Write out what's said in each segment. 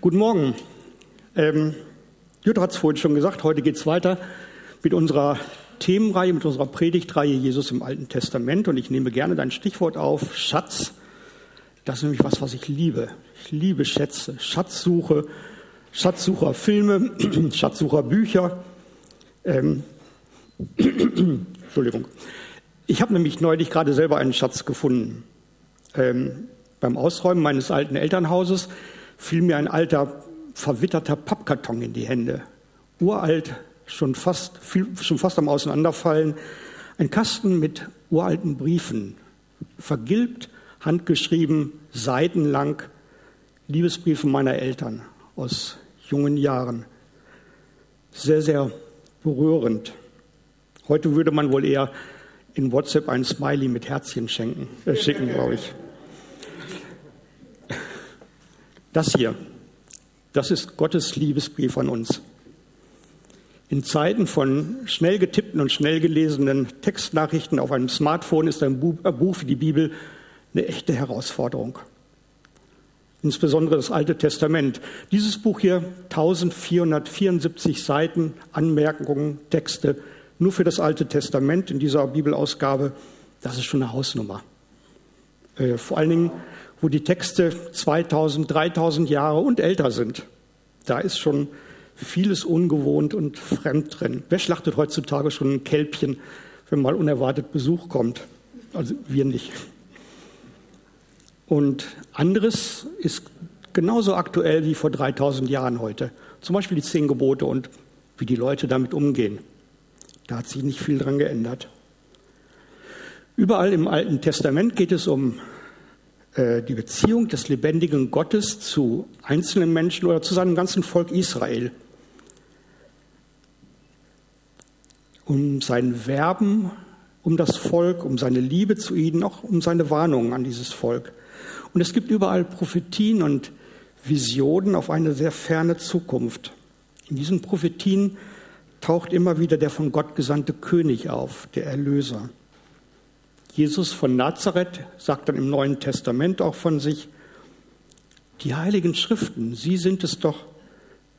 Guten Morgen. Ähm, Jutta hat es vorhin schon gesagt, heute geht es weiter mit unserer Themenreihe, mit unserer Predigtreihe Jesus im Alten Testament. Und ich nehme gerne dein Stichwort auf, Schatz. Das ist nämlich was, was ich liebe. Ich liebe Schätze, Schatzsuche, Schatzsucherfilme, Schatzsucherbücher. Ähm, Entschuldigung. Ich habe nämlich neulich gerade selber einen Schatz gefunden. Ähm, beim Ausräumen meines alten Elternhauses fiel mir ein alter, verwitterter Pappkarton in die Hände. Uralt, schon fast, schon fast am Auseinanderfallen. Ein Kasten mit uralten Briefen, vergilbt, handgeschrieben, seitenlang. Liebesbriefe meiner Eltern aus jungen Jahren. Sehr, sehr berührend. Heute würde man wohl eher in WhatsApp ein Smiley mit Herzchen schenken, äh, schicken, glaube ich. Das hier, das ist Gottes Liebesbrief an uns. In Zeiten von schnell getippten und schnell gelesenen Textnachrichten auf einem Smartphone ist ein Buch wie die Bibel eine echte Herausforderung. Insbesondere das Alte Testament. Dieses Buch hier, 1474 Seiten, Anmerkungen, Texte, nur für das Alte Testament in dieser Bibelausgabe, das ist schon eine Hausnummer. Äh, vor allen Dingen wo die Texte 2000, 3000 Jahre und älter sind. Da ist schon vieles ungewohnt und fremd drin. Wer schlachtet heutzutage schon ein Kälbchen, wenn mal unerwartet Besuch kommt? Also wir nicht. Und anderes ist genauso aktuell wie vor 3000 Jahren heute. Zum Beispiel die zehn Gebote und wie die Leute damit umgehen. Da hat sich nicht viel dran geändert. Überall im Alten Testament geht es um die Beziehung des lebendigen Gottes zu einzelnen Menschen oder zu seinem ganzen Volk Israel. Um sein Werben, um das Volk, um seine Liebe zu ihnen, auch um seine Warnungen an dieses Volk. Und es gibt überall Prophetien und Visionen auf eine sehr ferne Zukunft. In diesen Prophetien taucht immer wieder der von Gott gesandte König auf, der Erlöser. Jesus von Nazareth sagt dann im Neuen Testament auch von sich, die heiligen Schriften, sie sind es doch,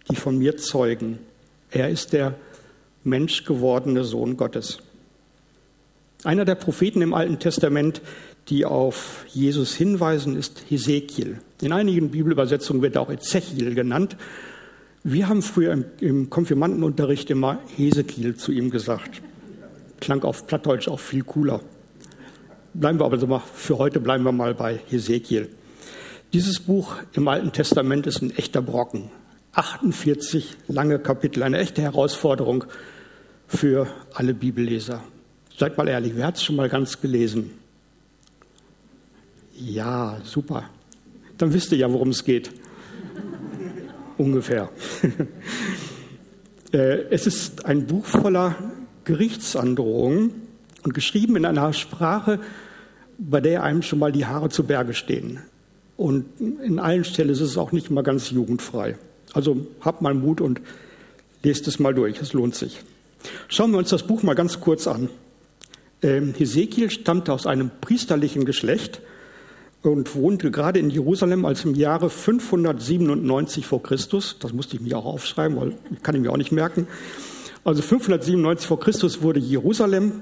die von mir zeugen. Er ist der menschgewordene Sohn Gottes. Einer der Propheten im Alten Testament, die auf Jesus hinweisen, ist Hesekiel. In einigen Bibelübersetzungen wird er auch Ezechiel genannt. Wir haben früher im, im Konfirmandenunterricht immer Hesekiel zu ihm gesagt. Klang auf Plattdeutsch auch viel cooler bleiben wir aber so mal, für heute bleiben wir mal bei Hesekiel. Dieses Buch im Alten Testament ist ein echter Brocken. 48 lange Kapitel, eine echte Herausforderung für alle Bibelleser. Seid mal ehrlich, wer hat es schon mal ganz gelesen? Ja, super. Dann wisst ihr ja, worum es geht. Ungefähr. Äh, es ist ein Buch voller Gerichtsandrohungen und geschrieben in einer Sprache, bei der einem schon mal die Haare zu Berge stehen. Und in allen Stellen ist es auch nicht mal ganz jugendfrei. Also habt mal Mut und lest es mal durch, es lohnt sich. Schauen wir uns das Buch mal ganz kurz an. Ähm, Hesekiel stammte aus einem priesterlichen Geschlecht und wohnte gerade in Jerusalem als im Jahre 597 vor Christus. Das musste ich mir auch aufschreiben, weil kann ich mir auch nicht merken. Also 597 vor Christus wurde Jerusalem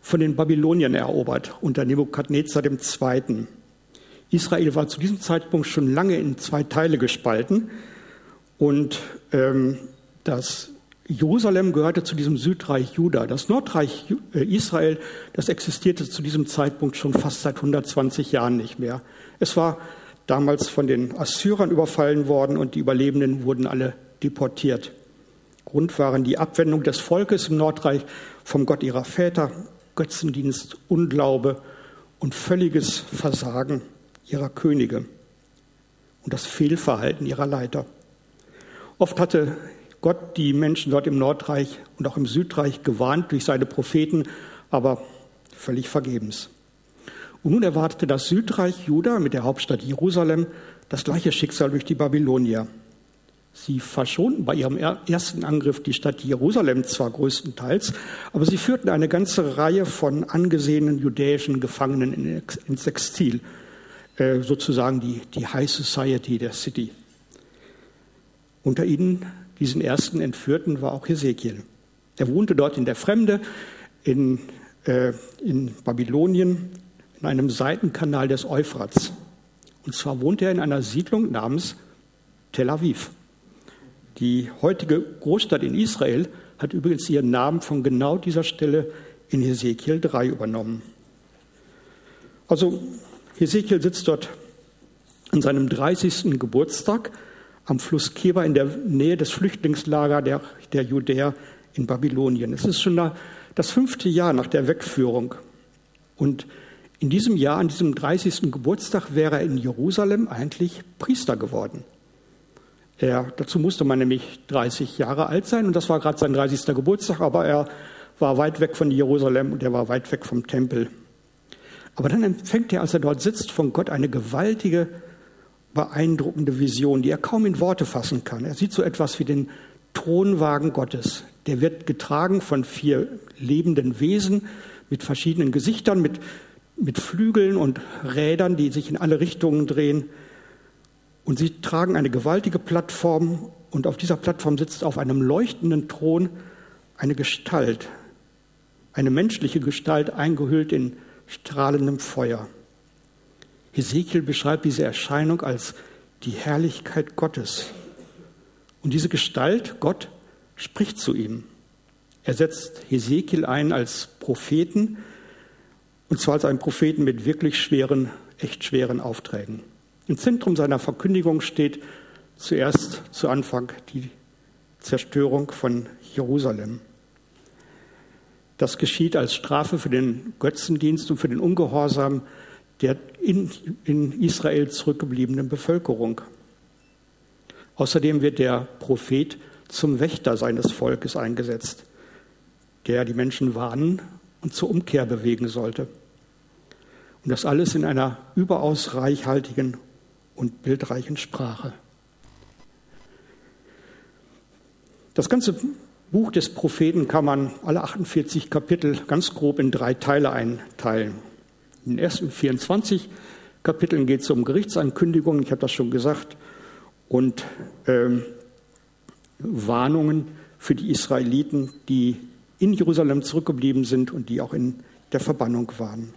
von den Babyloniern erobert unter Nebukadnezar II. Israel war zu diesem Zeitpunkt schon lange in zwei Teile gespalten und ähm, das Jerusalem gehörte zu diesem Südreich Juda. Das Nordreich äh, Israel, das existierte zu diesem Zeitpunkt schon fast seit 120 Jahren nicht mehr. Es war damals von den Assyrern überfallen worden und die Überlebenden wurden alle deportiert. Grund waren die Abwendung des Volkes im Nordreich vom Gott ihrer Väter Götzendienst, Unglaube und völliges Versagen ihrer Könige und das Fehlverhalten ihrer Leiter. Oft hatte Gott die Menschen dort im Nordreich und auch im Südreich gewarnt durch seine Propheten, aber völlig vergebens. Und nun erwartete das Südreich Juda mit der Hauptstadt Jerusalem das gleiche Schicksal durch die Babylonier. Sie verschonten bei ihrem ersten Angriff die Stadt Jerusalem zwar größtenteils, aber sie führten eine ganze Reihe von angesehenen jüdischen Gefangenen ins Exil, äh, sozusagen die, die High Society der City. Unter ihnen, diesen ersten Entführten, war auch Hesekiel. Er wohnte dort in der Fremde, in, äh, in Babylonien, in einem Seitenkanal des Euphrats. Und zwar wohnte er in einer Siedlung namens Tel Aviv. Die heutige Großstadt in Israel hat übrigens ihren Namen von genau dieser Stelle in Hesekiel 3 übernommen. Also Hesekiel sitzt dort an seinem 30. Geburtstag am Fluss Keba in der Nähe des Flüchtlingslagers der, der Judäer in Babylonien. Es ist schon das fünfte Jahr nach der Wegführung. Und in diesem Jahr, an diesem 30. Geburtstag, wäre er in Jerusalem eigentlich Priester geworden. Er, dazu musste man nämlich 30 Jahre alt sein und das war gerade sein 30. Geburtstag, aber er war weit weg von Jerusalem und er war weit weg vom Tempel. Aber dann empfängt er, als er dort sitzt, von Gott eine gewaltige, beeindruckende Vision, die er kaum in Worte fassen kann. Er sieht so etwas wie den Thronwagen Gottes. Der wird getragen von vier lebenden Wesen mit verschiedenen Gesichtern, mit, mit Flügeln und Rädern, die sich in alle Richtungen drehen. Und sie tragen eine gewaltige Plattform und auf dieser Plattform sitzt auf einem leuchtenden Thron eine Gestalt, eine menschliche Gestalt eingehüllt in strahlendem Feuer. Hesekiel beschreibt diese Erscheinung als die Herrlichkeit Gottes. Und diese Gestalt, Gott, spricht zu ihm. Er setzt Hesekiel ein als Propheten, und zwar als einen Propheten mit wirklich schweren, echt schweren Aufträgen. Im Zentrum seiner Verkündigung steht zuerst zu Anfang die Zerstörung von Jerusalem. Das geschieht als Strafe für den Götzendienst und für den Ungehorsam der in, in Israel zurückgebliebenen Bevölkerung. Außerdem wird der Prophet zum Wächter seines Volkes eingesetzt, der die Menschen warnen und zur Umkehr bewegen sollte. Und das alles in einer überaus reichhaltigen und bildreichen Sprache. Das ganze Buch des Propheten kann man alle 48 Kapitel ganz grob in drei Teile einteilen. In den ersten 24 Kapiteln geht es um Gerichtsankündigungen, ich habe das schon gesagt, und ähm, Warnungen für die Israeliten, die in Jerusalem zurückgeblieben sind und die auch in der Verbannung waren.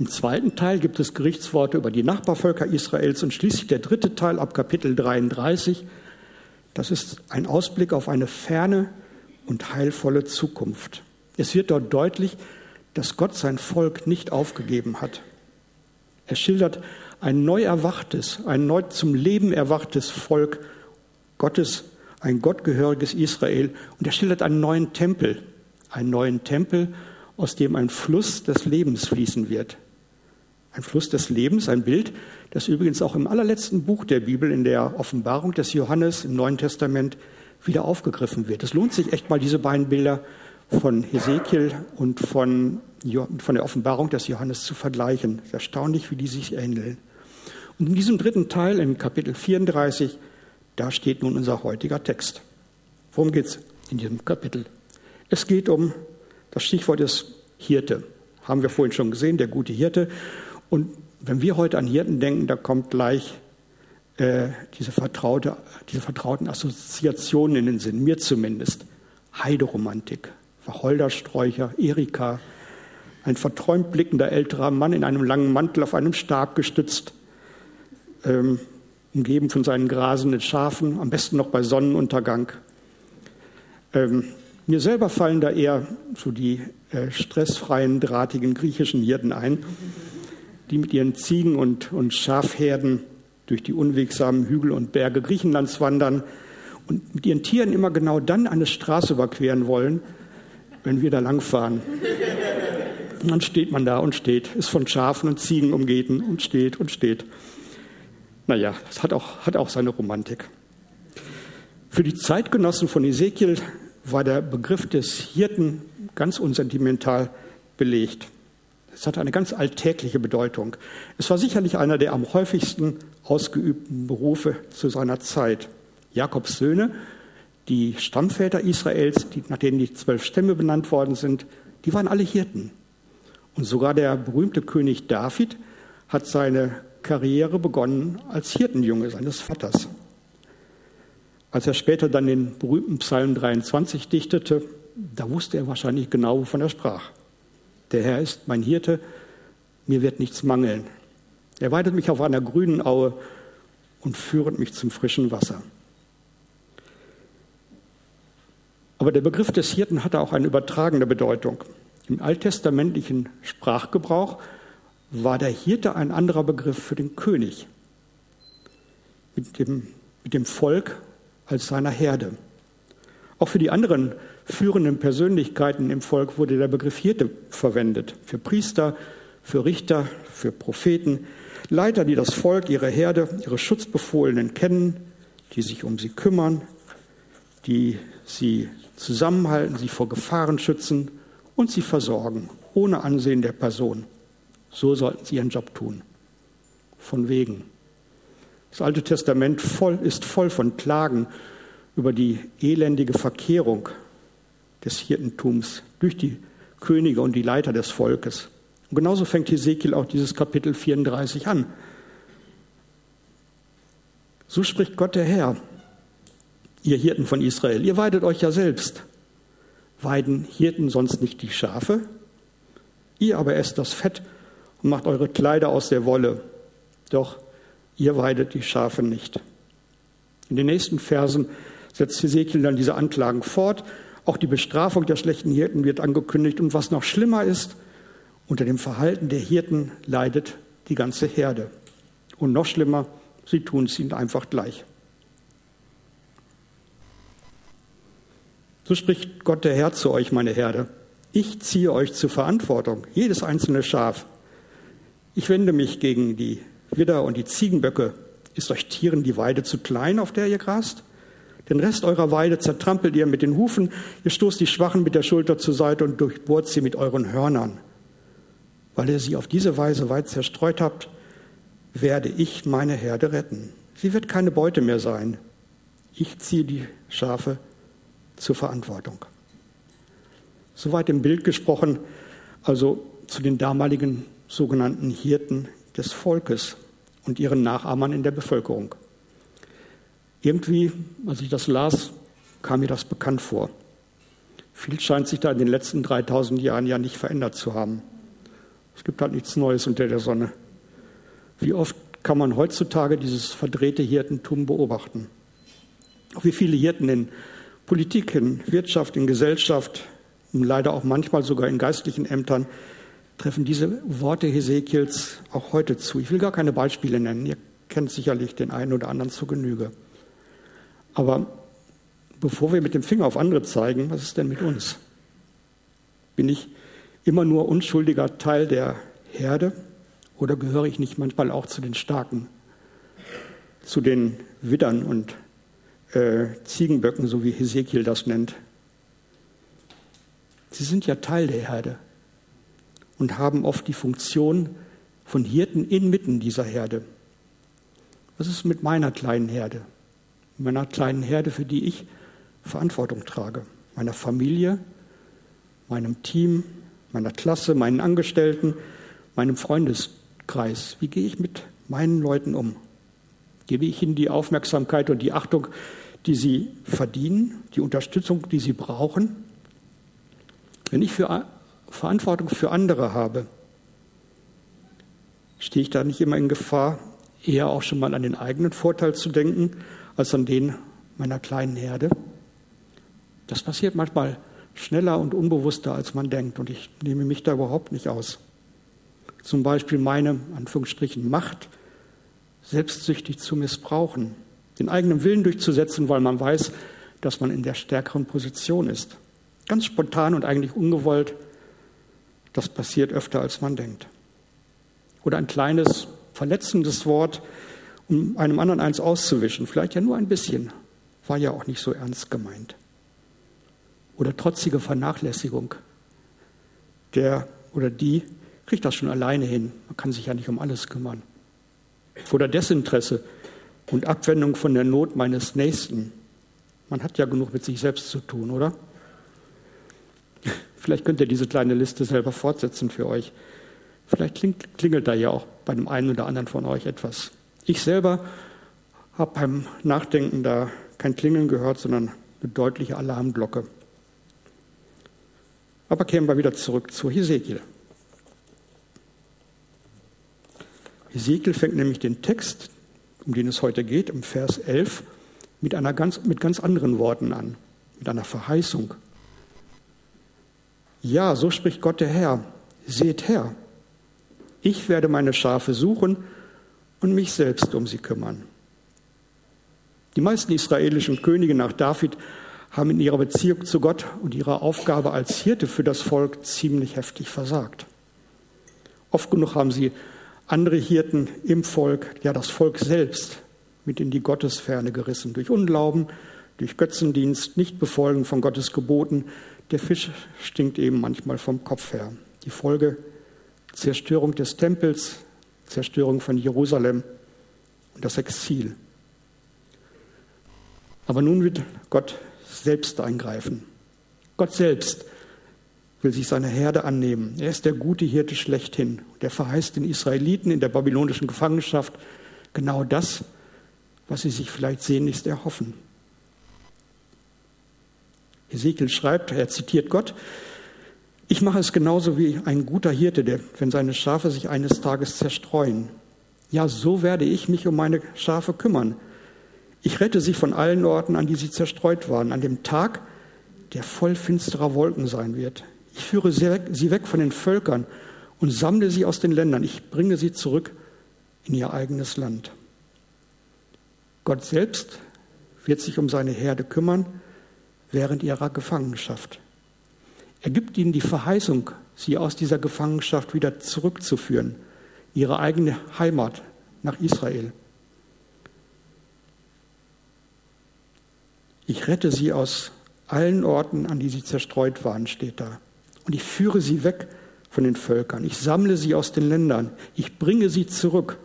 Im zweiten Teil gibt es Gerichtsworte über die Nachbarvölker Israels und schließlich der dritte Teil ab Kapitel 33. Das ist ein Ausblick auf eine ferne und heilvolle Zukunft. Es wird dort deutlich, dass Gott sein Volk nicht aufgegeben hat. Er schildert ein neu erwachtes, ein neu zum Leben erwachtes Volk Gottes, ein gottgehöriges Israel. Und er schildert einen neuen Tempel, einen neuen Tempel, aus dem ein Fluss des Lebens fließen wird. Ein Fluss des Lebens, ein Bild, das übrigens auch im allerletzten Buch der Bibel, in der Offenbarung des Johannes im Neuen Testament, wieder aufgegriffen wird. Es lohnt sich echt mal, diese beiden Bilder von Hesekiel und von, von der Offenbarung des Johannes zu vergleichen. Erstaunlich, wie die sich ähneln. Und in diesem dritten Teil, in Kapitel 34, da steht nun unser heutiger Text. Worum geht es in diesem Kapitel? Es geht um, das Stichwort ist Hirte. Haben wir vorhin schon gesehen, der gute Hirte. Und wenn wir heute an Hirten denken, da kommt gleich äh, diese, vertraute, diese vertrauten Assoziationen in den Sinn, mir zumindest. Heideromantik, Wacholdersträucher, Erika, ein verträumt blickender älterer Mann in einem langen Mantel auf einem Stab gestützt, ähm, umgeben von seinen grasenden Schafen, am besten noch bei Sonnenuntergang. Ähm, mir selber fallen da eher so die äh, stressfreien, drahtigen griechischen Hirten ein die mit ihren Ziegen und, und Schafherden durch die unwegsamen Hügel und Berge Griechenlands wandern und mit ihren Tieren immer genau dann eine Straße überqueren wollen, wenn wir da langfahren. Und dann steht man da und steht, ist von Schafen und Ziegen umgeben und steht und steht. Naja, das hat auch, hat auch seine Romantik. Für die Zeitgenossen von Ezekiel war der Begriff des Hirten ganz unsentimental belegt. Es hatte eine ganz alltägliche Bedeutung. Es war sicherlich einer der am häufigsten ausgeübten Berufe zu seiner Zeit. Jakobs Söhne, die Stammväter Israels, die, nach denen die zwölf Stämme benannt worden sind, die waren alle Hirten. Und sogar der berühmte König David hat seine Karriere begonnen als Hirtenjunge seines Vaters. Als er später dann den berühmten Psalm 23 dichtete, da wusste er wahrscheinlich genau, wovon er sprach. Der Herr ist mein Hirte, mir wird nichts mangeln. Er weidet mich auf einer grünen Aue und führet mich zum frischen Wasser. Aber der Begriff des Hirten hatte auch eine übertragene Bedeutung. Im alttestamentlichen Sprachgebrauch war der Hirte ein anderer Begriff für den König. Mit dem, mit dem Volk als seiner Herde. Auch für die anderen führenden Persönlichkeiten im Volk wurde der Begriff Hirte verwendet. Für Priester, für Richter, für Propheten, Leiter, die das Volk, ihre Herde, ihre Schutzbefohlenen kennen, die sich um sie kümmern, die sie zusammenhalten, sie vor Gefahren schützen und sie versorgen, ohne Ansehen der Person. So sollten sie ihren Job tun. Von wegen. Das Alte Testament voll, ist voll von Klagen über die elendige Verkehrung des Hirtentums durch die Könige und die Leiter des Volkes. Und genauso fängt Hesekiel auch dieses Kapitel 34 an. So spricht Gott der Herr, ihr Hirten von Israel, ihr weidet euch ja selbst. Weiden Hirten sonst nicht die Schafe? Ihr aber esst das Fett und macht eure Kleider aus der Wolle. Doch ihr weidet die Schafe nicht. In den nächsten Versen setzt Hesekiel dann diese Anklagen fort. Auch die Bestrafung der schlechten Hirten wird angekündigt. Und was noch schlimmer ist, unter dem Verhalten der Hirten leidet die ganze Herde. Und noch schlimmer, sie tun es ihnen einfach gleich. So spricht Gott der Herr zu euch, meine Herde. Ich ziehe euch zur Verantwortung, jedes einzelne Schaf. Ich wende mich gegen die Widder und die Ziegenböcke. Ist euch Tieren die Weide zu klein, auf der ihr grast? Den Rest eurer Weide zertrampelt ihr mit den Hufen, ihr stoßt die Schwachen mit der Schulter zur Seite und durchbohrt sie mit euren Hörnern. Weil ihr sie auf diese Weise weit zerstreut habt, werde ich meine Herde retten. Sie wird keine Beute mehr sein. Ich ziehe die Schafe zur Verantwortung. Soweit im Bild gesprochen, also zu den damaligen sogenannten Hirten des Volkes und ihren Nachahmern in der Bevölkerung. Irgendwie, als ich das las, kam mir das bekannt vor. Viel scheint sich da in den letzten 3000 Jahren ja nicht verändert zu haben. Es gibt halt nichts Neues unter der Sonne. Wie oft kann man heutzutage dieses verdrehte Hirtentum beobachten? Wie viele Hirten in Politik, in Wirtschaft, in Gesellschaft, und leider auch manchmal sogar in geistlichen Ämtern treffen diese Worte Hesekiels auch heute zu. Ich will gar keine Beispiele nennen. Ihr kennt sicherlich den einen oder anderen zu Genüge. Aber bevor wir mit dem Finger auf andere zeigen, was ist denn mit uns? Bin ich immer nur unschuldiger Teil der Herde oder gehöre ich nicht manchmal auch zu den Starken, zu den Widdern und äh, Ziegenböcken, so wie Hesekiel das nennt. Sie sind ja Teil der Herde und haben oft die Funktion von Hirten inmitten dieser Herde. Was ist mit meiner kleinen Herde? Meiner kleinen Herde, für die ich Verantwortung trage. Meiner Familie, meinem Team, meiner Klasse, meinen Angestellten, meinem Freundeskreis. Wie gehe ich mit meinen Leuten um? Gebe ich ihnen die Aufmerksamkeit und die Achtung, die sie verdienen, die Unterstützung, die sie brauchen? Wenn ich für Verantwortung für andere habe, stehe ich da nicht immer in Gefahr, eher auch schon mal an den eigenen Vorteil zu denken, als an den meiner kleinen Herde? Das passiert manchmal schneller und unbewusster, als man denkt, und ich nehme mich da überhaupt nicht aus. Zum Beispiel meine, Anführungsstrichen, Macht selbstsüchtig zu missbrauchen, den eigenen Willen durchzusetzen, weil man weiß, dass man in der stärkeren Position ist. Ganz spontan und eigentlich ungewollt. Das passiert öfter, als man denkt. Oder ein kleines, verletzendes Wort, um einem anderen eins auszuwischen. Vielleicht ja nur ein bisschen. War ja auch nicht so ernst gemeint. Oder trotzige Vernachlässigung. Der oder die kriegt das schon alleine hin. Man kann sich ja nicht um alles kümmern. Oder Desinteresse und Abwendung von der Not meines Nächsten. Man hat ja genug mit sich selbst zu tun, oder? Vielleicht könnt ihr diese kleine Liste selber fortsetzen für euch. Vielleicht klingelt da ja auch bei dem einen oder anderen von euch etwas. Ich selber habe beim Nachdenken da kein Klingeln gehört, sondern eine deutliche Alarmglocke. Aber kehren wir wieder zurück zu Hesekiel. Hesekiel fängt nämlich den Text, um den es heute geht, im Vers 11, mit, einer ganz, mit ganz anderen Worten an, mit einer Verheißung. Ja, so spricht Gott der Herr. Seht her, ich werde meine Schafe suchen und mich selbst um sie kümmern. Die meisten israelischen Könige nach David haben in ihrer Beziehung zu Gott und ihrer Aufgabe als Hirte für das Volk ziemlich heftig versagt. Oft genug haben sie andere Hirten im Volk, ja das Volk selbst, mit in die Gottesferne gerissen, durch Unglauben, durch Götzendienst, nicht befolgen von Gottes Geboten. Der Fisch stinkt eben manchmal vom Kopf her. Die Folge Zerstörung des Tempels, Zerstörung von Jerusalem und das Exil. Aber nun wird Gott selbst eingreifen. Gott selbst will sich seiner Herde annehmen. Er ist der gute Hirte schlechthin. Der verheißt den Israeliten in der babylonischen Gefangenschaft genau das, was sie sich vielleicht sehnlichst erhoffen. Ezekiel schreibt, er zitiert Gott, ich mache es genauso wie ein guter Hirte, der, wenn seine Schafe sich eines Tages zerstreuen. Ja, so werde ich mich um meine Schafe kümmern. Ich rette sie von allen Orten, an die sie zerstreut waren, an dem Tag, der voll finsterer Wolken sein wird. Ich führe sie weg, von den Völkern und sammle sie aus den Ländern. Ich bringe sie zurück in ihr eigenes Land. Gott selbst wird sich um seine Herde kümmern während ihrer Gefangenschaft. Er gibt ihnen die Verheißung, sie aus dieser Gefangenschaft wieder zurückzuführen, ihre eigene Heimat nach Israel. Ich rette sie aus allen Orten, an die sie zerstreut waren, steht da. Und ich führe sie weg von den Völkern. Ich sammle sie aus den Ländern. Ich bringe sie zurück.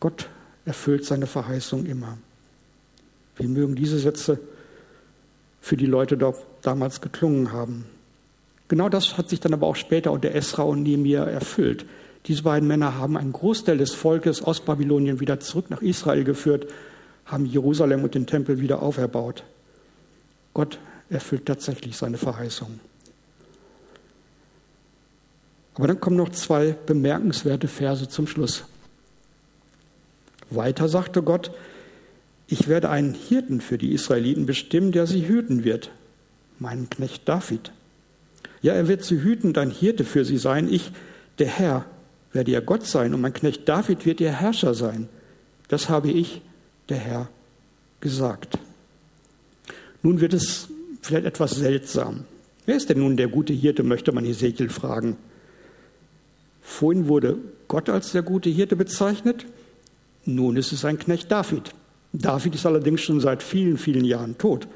Gott erfüllt seine Verheißung immer. Wie mögen diese Sätze für die Leute dort damals geklungen haben. Genau das hat sich dann aber auch später unter Esra und Nehemiah erfüllt. Diese beiden Männer haben einen Großteil des Volkes aus Babylonien wieder zurück nach Israel geführt, haben Jerusalem und den Tempel wieder auferbaut. Gott erfüllt tatsächlich seine Verheißung. Aber dann kommen noch zwei bemerkenswerte Verse zum Schluss. Weiter sagte Gott, ich werde einen Hirten für die Israeliten bestimmen, der sie hüten wird, meinen Knecht David. Ja, er wird sie hüten und ein Hirte für sie sein. Ich, der Herr, werde ihr Gott sein und mein Knecht David wird ihr Herrscher sein. Das habe ich, der Herr, gesagt. Nun wird es vielleicht etwas seltsam. Wer ist denn nun der gute Hirte, möchte man Ezekiel fragen. Vorhin wurde Gott als der gute Hirte bezeichnet. Nun ist es ein Knecht David. David ist allerdings schon seit vielen, vielen Jahren tot.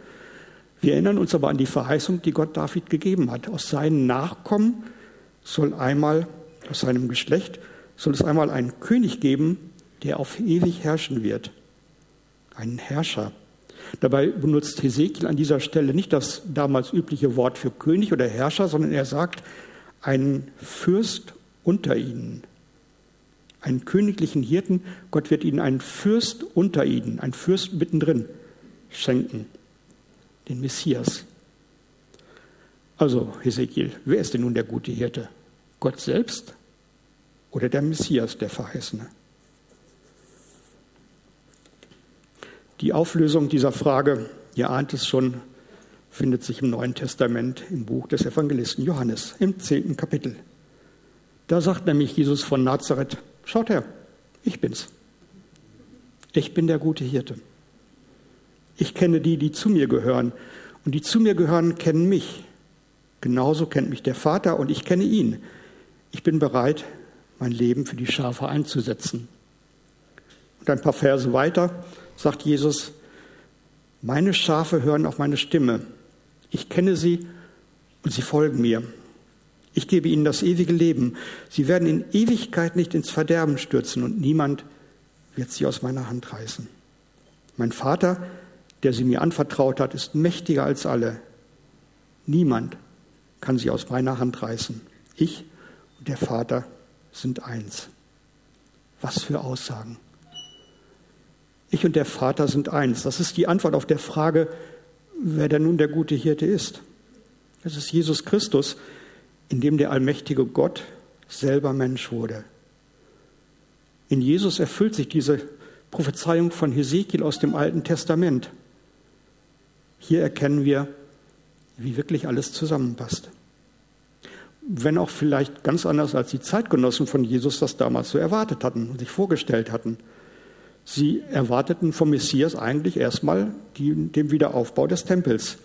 Wir erinnern uns aber an die Verheißung, die Gott David gegeben hat. Aus seinen Nachkommen soll einmal, aus seinem Geschlecht, soll es einmal einen König geben, der auf ewig herrschen wird. Einen Herrscher. Dabei benutzt Hesekiel an dieser Stelle nicht das damals übliche Wort für König oder Herrscher, sondern er sagt einen Fürst unter ihnen einen königlichen Hirten. Gott wird ihnen einen Fürst unter ihnen, einen Fürst mittendrin schenken, den Messias. Also, Hesekiel, wer ist denn nun der gute Hirte? Gott selbst oder der Messias, der Verheißene? Die Auflösung dieser Frage, ihr ahnt es schon, findet sich im Neuen Testament im Buch des Evangelisten Johannes im zehnten Kapitel. Da sagt nämlich Jesus von Nazareth, Schaut her, ich bin's. Ich bin der gute Hirte. Ich kenne die, die zu mir gehören. Und die zu mir gehören, kennen mich. Genauso kennt mich der Vater und ich kenne ihn. Ich bin bereit, mein Leben für die Schafe einzusetzen. Und ein paar Verse weiter sagt Jesus, meine Schafe hören auf meine Stimme. Ich kenne sie und sie folgen mir. Ich gebe ihnen das ewige Leben. Sie werden in Ewigkeit nicht ins Verderben stürzen und niemand wird sie aus meiner Hand reißen. Mein Vater, der sie mir anvertraut hat, ist mächtiger als alle. Niemand kann sie aus meiner Hand reißen. Ich und der Vater sind eins. Was für Aussagen. Ich und der Vater sind eins. Das ist die Antwort auf der Frage, wer denn nun der gute Hirte ist. Es ist Jesus Christus, in dem der allmächtige Gott selber Mensch wurde. In Jesus erfüllt sich diese Prophezeiung von Hesekiel aus dem Alten Testament. Hier erkennen wir, wie wirklich alles zusammenpasst. Wenn auch vielleicht ganz anders als die Zeitgenossen von Jesus das damals so erwartet hatten und sich vorgestellt hatten. Sie erwarteten vom Messias eigentlich erstmal den Wiederaufbau des Tempels.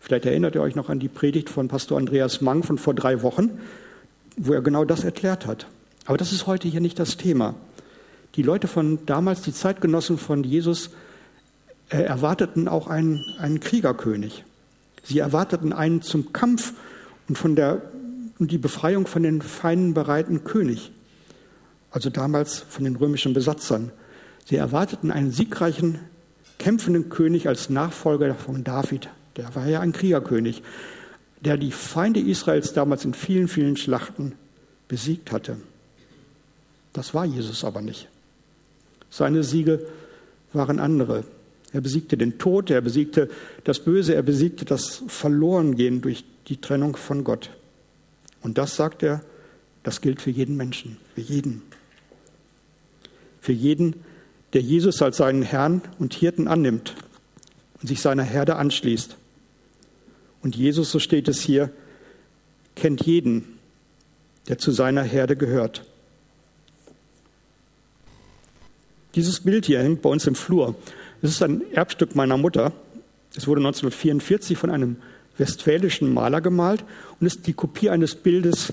Vielleicht erinnert ihr euch noch an die Predigt von Pastor Andreas Mang von vor drei Wochen, wo er genau das erklärt hat. Aber das ist heute hier nicht das Thema. Die Leute von damals, die Zeitgenossen von Jesus, äh, erwarteten auch einen, einen Kriegerkönig. Sie erwarteten einen zum Kampf und von der und die Befreiung von den Feinden bereiten König, also damals von den römischen Besatzern. Sie erwarteten einen siegreichen, kämpfenden König als Nachfolger von David. Der war ja ein Kriegerkönig, der die Feinde Israels damals in vielen, vielen Schlachten besiegt hatte. Das war Jesus aber nicht. Seine Siege waren andere. Er besiegte den Tod, er besiegte das Böse, er besiegte das Verlorengehen durch die Trennung von Gott. Und das sagt er, das gilt für jeden Menschen, für jeden. Für jeden, der Jesus als seinen Herrn und Hirten annimmt und sich seiner Herde anschließt. Und Jesus, so steht es hier, kennt jeden, der zu seiner Herde gehört. Dieses Bild hier hängt bei uns im Flur. Es ist ein Erbstück meiner Mutter. Es wurde 1944 von einem westfälischen Maler gemalt und ist die Kopie eines Bildes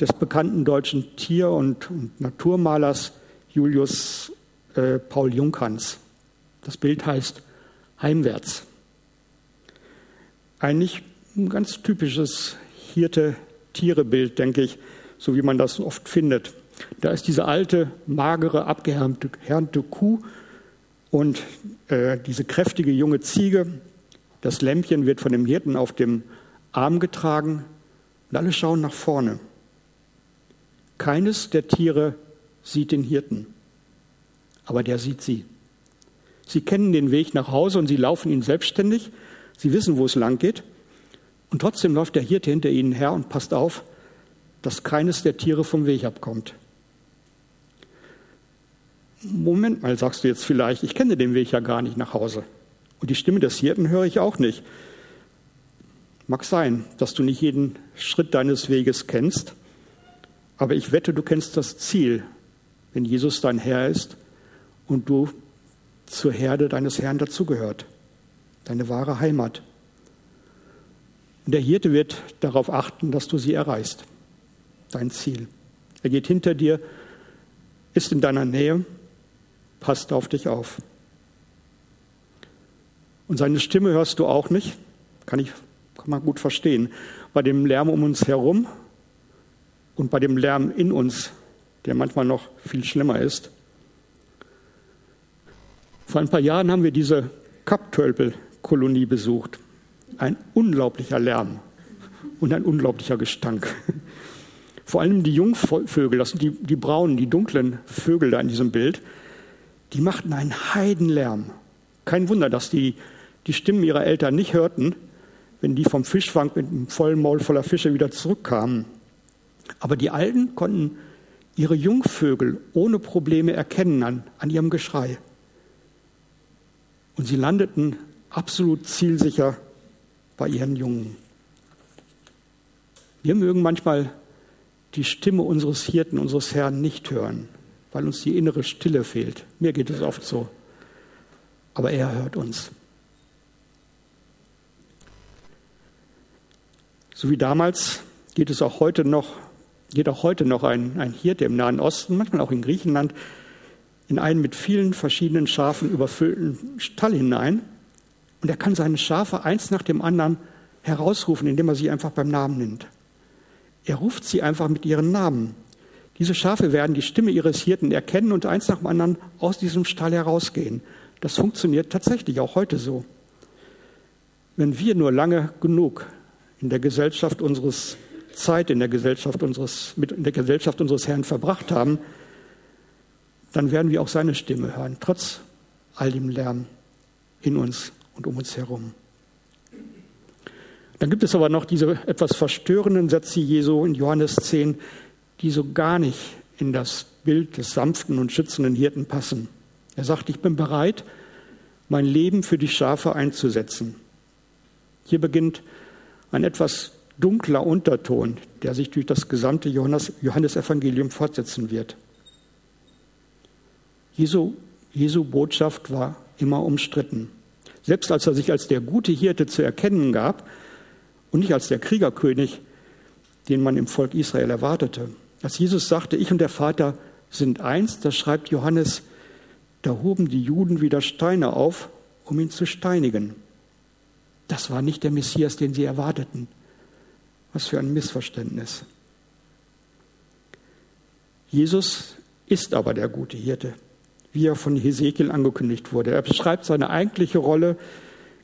des bekannten deutschen Tier- und, und Naturmalers Julius äh, Paul Junghans. Das Bild heißt Heimwärts. Eigentlich ein ganz typisches Hirte-Tiere-Bild, denke ich, so wie man das oft findet. Da ist diese alte, magere, abgehärmte Kuh und äh, diese kräftige junge Ziege. Das Lämpchen wird von dem Hirten auf dem Arm getragen und alle schauen nach vorne. Keines der Tiere sieht den Hirten, aber der sieht sie. Sie kennen den Weg nach Hause und sie laufen ihn selbstständig. Sie wissen, wo es lang geht. Und trotzdem läuft der Hirte hinter ihnen her und passt auf, dass keines der Tiere vom Weg abkommt. Moment mal, sagst du jetzt vielleicht, ich kenne den Weg ja gar nicht nach Hause. Und die Stimme des Hirten höre ich auch nicht. Mag sein, dass du nicht jeden Schritt deines Weges kennst, aber ich wette, du kennst das Ziel, wenn Jesus dein Herr ist und du zur Herde deines Herrn dazugehört, deine wahre Heimat. Und der Hirte wird darauf achten, dass du sie erreichst, dein Ziel. Er geht hinter dir, ist in deiner Nähe passt auf dich auf. Und seine Stimme hörst du auch nicht, kann ich kann man gut verstehen, bei dem Lärm um uns herum und bei dem Lärm in uns, der manchmal noch viel schlimmer ist. Vor ein paar Jahren haben wir diese Kapptölpel-Kolonie besucht. Ein unglaublicher Lärm und ein unglaublicher Gestank. Vor allem die Jungvögel, das sind die, die braunen, die dunklen Vögel da in diesem Bild, die machten einen Heidenlärm. Kein Wunder, dass die die Stimmen ihrer Eltern nicht hörten, wenn die vom Fischfang mit einem vollen Maul voller Fische wieder zurückkamen. Aber die Alten konnten ihre Jungvögel ohne Probleme erkennen an, an ihrem Geschrei. Und sie landeten absolut zielsicher bei ihren Jungen. Wir mögen manchmal die Stimme unseres Hirten, unseres Herrn nicht hören weil uns die innere Stille fehlt. Mir geht es oft so. Aber er hört uns. So wie damals geht es auch heute noch, geht auch heute noch ein, ein Hirte im Nahen Osten, manchmal auch in Griechenland, in einen mit vielen verschiedenen Schafen überfüllten Stall hinein. Und er kann seine Schafe eins nach dem anderen herausrufen, indem er sie einfach beim Namen nennt. Er ruft sie einfach mit ihren Namen. Diese Schafe werden die Stimme ihres Hirten erkennen und eins nach dem anderen aus diesem Stall herausgehen. Das funktioniert tatsächlich auch heute so. Wenn wir nur lange genug in der Gesellschaft unseres Zeit in der Gesellschaft unseres, mit in der Gesellschaft unseres Herrn verbracht haben, dann werden wir auch seine Stimme hören, trotz all dem Lärm in uns und um uns herum. Dann gibt es aber noch diese etwas verstörenden Sätze Jesu in Johannes 10, die so gar nicht in das Bild des sanften und schützenden Hirten passen. Er sagt, ich bin bereit, mein Leben für die Schafe einzusetzen. Hier beginnt ein etwas dunkler Unterton, der sich durch das gesamte Johannes, Johannesevangelium fortsetzen wird. Jesu, Jesu Botschaft war immer umstritten. Selbst als er sich als der gute Hirte zu erkennen gab und nicht als der Kriegerkönig, den man im Volk Israel erwartete. Als Jesus sagte, ich und der Vater sind eins, da schreibt Johannes, da hoben die Juden wieder Steine auf, um ihn zu steinigen. Das war nicht der Messias, den sie erwarteten. Was für ein Missverständnis. Jesus ist aber der gute Hirte, wie er von Hesekiel angekündigt wurde. Er beschreibt seine eigentliche Rolle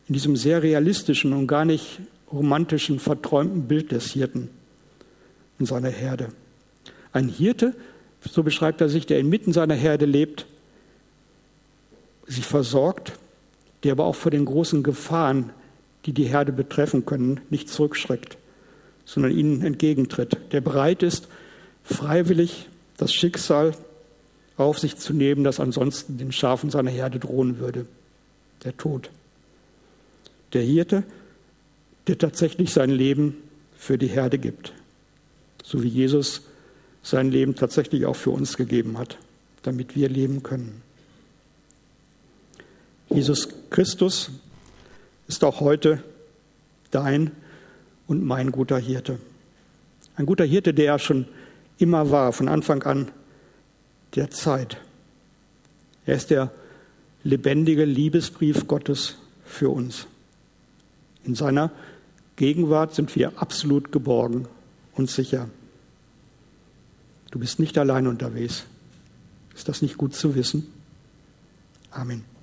in diesem sehr realistischen und gar nicht romantischen, verträumten Bild des Hirten in seiner Herde. Ein Hirte, so beschreibt er sich, der inmitten seiner Herde lebt, sie versorgt, der aber auch vor den großen Gefahren, die die Herde betreffen können, nicht zurückschreckt, sondern ihnen entgegentritt, der bereit ist, freiwillig das Schicksal auf sich zu nehmen, das ansonsten den Schafen seiner Herde drohen würde, der Tod. Der Hirte, der tatsächlich sein Leben für die Herde gibt, so wie Jesus sein Leben tatsächlich auch für uns gegeben hat, damit wir leben können. Jesus Christus ist auch heute dein und mein guter Hirte. Ein guter Hirte, der er schon immer war, von Anfang an der Zeit. Er ist der lebendige Liebesbrief Gottes für uns. In seiner Gegenwart sind wir absolut geborgen und sicher. Du bist nicht allein unterwegs. Ist das nicht gut zu wissen? Amen.